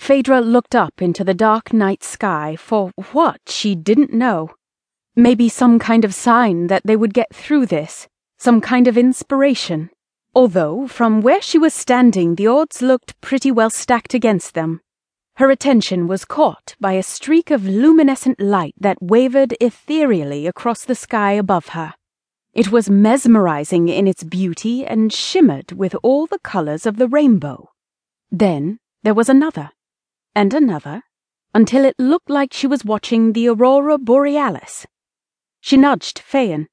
Faedra looked up into the dark night sky for what she didn't know. Maybe some kind of sign that they would get through this, some kind of inspiration. Although, from where she was standing, the odds looked pretty well stacked against them. Her attention was caught by a streak of luminescent light that wavered ethereally across the sky above her. It was mesmerizing in its beauty and shimmered with all the colors of the rainbow. Then there was another, and another, until it looked like she was watching the aurora borealis. She nudged Phaon.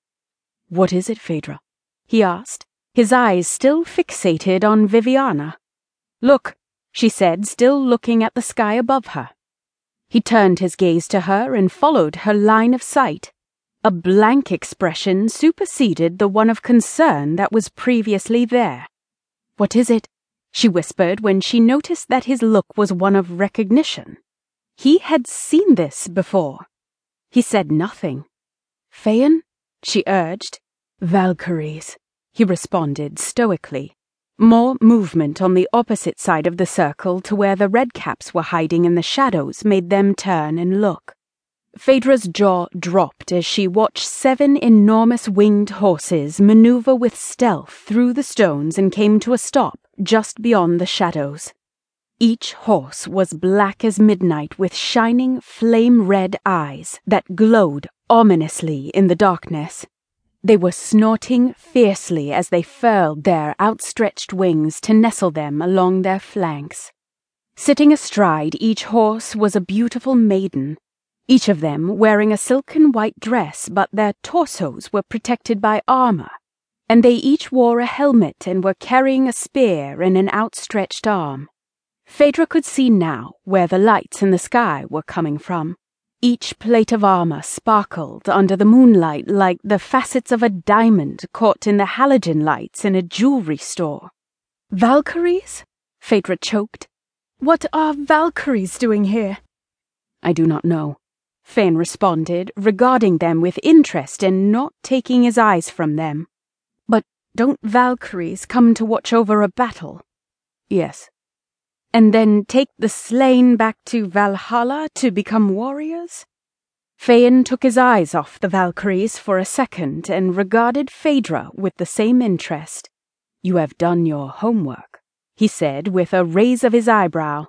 What is it, Faedra? he asked, his eyes still fixated on Viviana. Look, she said, still looking at the sky above her. He turned his gaze to her and followed her line of sight. A blank expression superseded the one of concern that was previously there. What is it? She whispered when she noticed that his look was one of recognition. He had seen this before. He said nothing. Phaon? she urged. Valkyries, he responded stoically. More movement on the opposite side of the circle to where the redcaps were hiding in the shadows made them turn and look. Faedra's jaw dropped as she watched seven enormous winged horses maneuver with stealth through the stones and came to a stop just beyond the shadows. Each horse was black as midnight with shining flame red eyes that glowed ominously in the darkness. They were snorting fiercely as they furled their outstretched wings to nestle them along their flanks. Sitting astride each horse was a beautiful maiden, each of them wearing a silken white dress, but their torsos were protected by armor, and they each wore a helmet and were carrying a spear in an outstretched arm. Faedra could see now where the lights in the sky were coming from. Each plate of armor sparkled under the moonlight like the facets of a diamond caught in the halogen lights in a jewelry store. Valkyries? Faedra choked. What are Valkyries doing here? I do not know. Phaon responded, regarding them with interest and not taking his eyes from them. Don't Valkyries come to watch over a battle? Yes and then take the slain back to Valhalla to become warriors? Phaon took his eyes off the Valkyries for a second and regarded Faedra with the same interest. You have done your homework, he said with a raise of his eyebrow.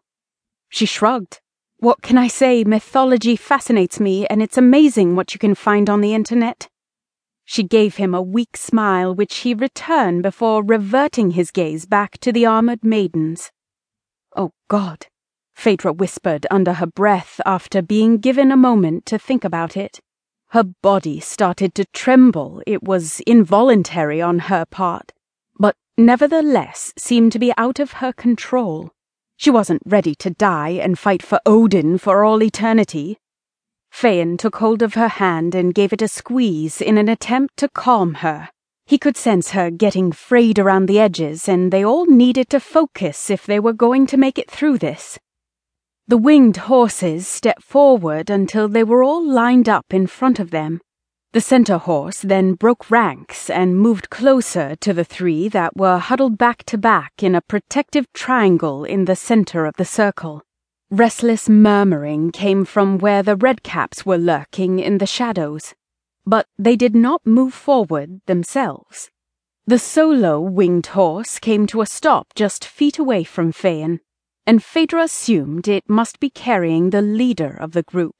She shrugged. What can I say? Mythology fascinates me, and it's amazing what you can find on the internet. She gave him a weak smile, which he returned before reverting his gaze back to the armored maidens. Oh, God, Faedra whispered under her breath after being given a moment to think about it. Her body started to tremble. It was involuntary on her part, but nevertheless seemed to be out of her control. She wasn't ready to die and fight for Odin for all eternity. Phaon took hold of her hand and gave it a squeeze in an attempt to calm her. He could sense her getting frayed around the edges, and they all needed to focus if they were going to make it through this. The winged horses stepped forward until they were all lined up in front of them. The center horse then broke ranks and moved closer to the three that were huddled back to back in a protective triangle in the center of the circle. Restless murmuring came from where the redcaps were lurking in the shadows but they did not move forward themselves. The solo winged horse came to a stop just feet away from Phaon, and Faedra assumed it must be carrying the leader of the group.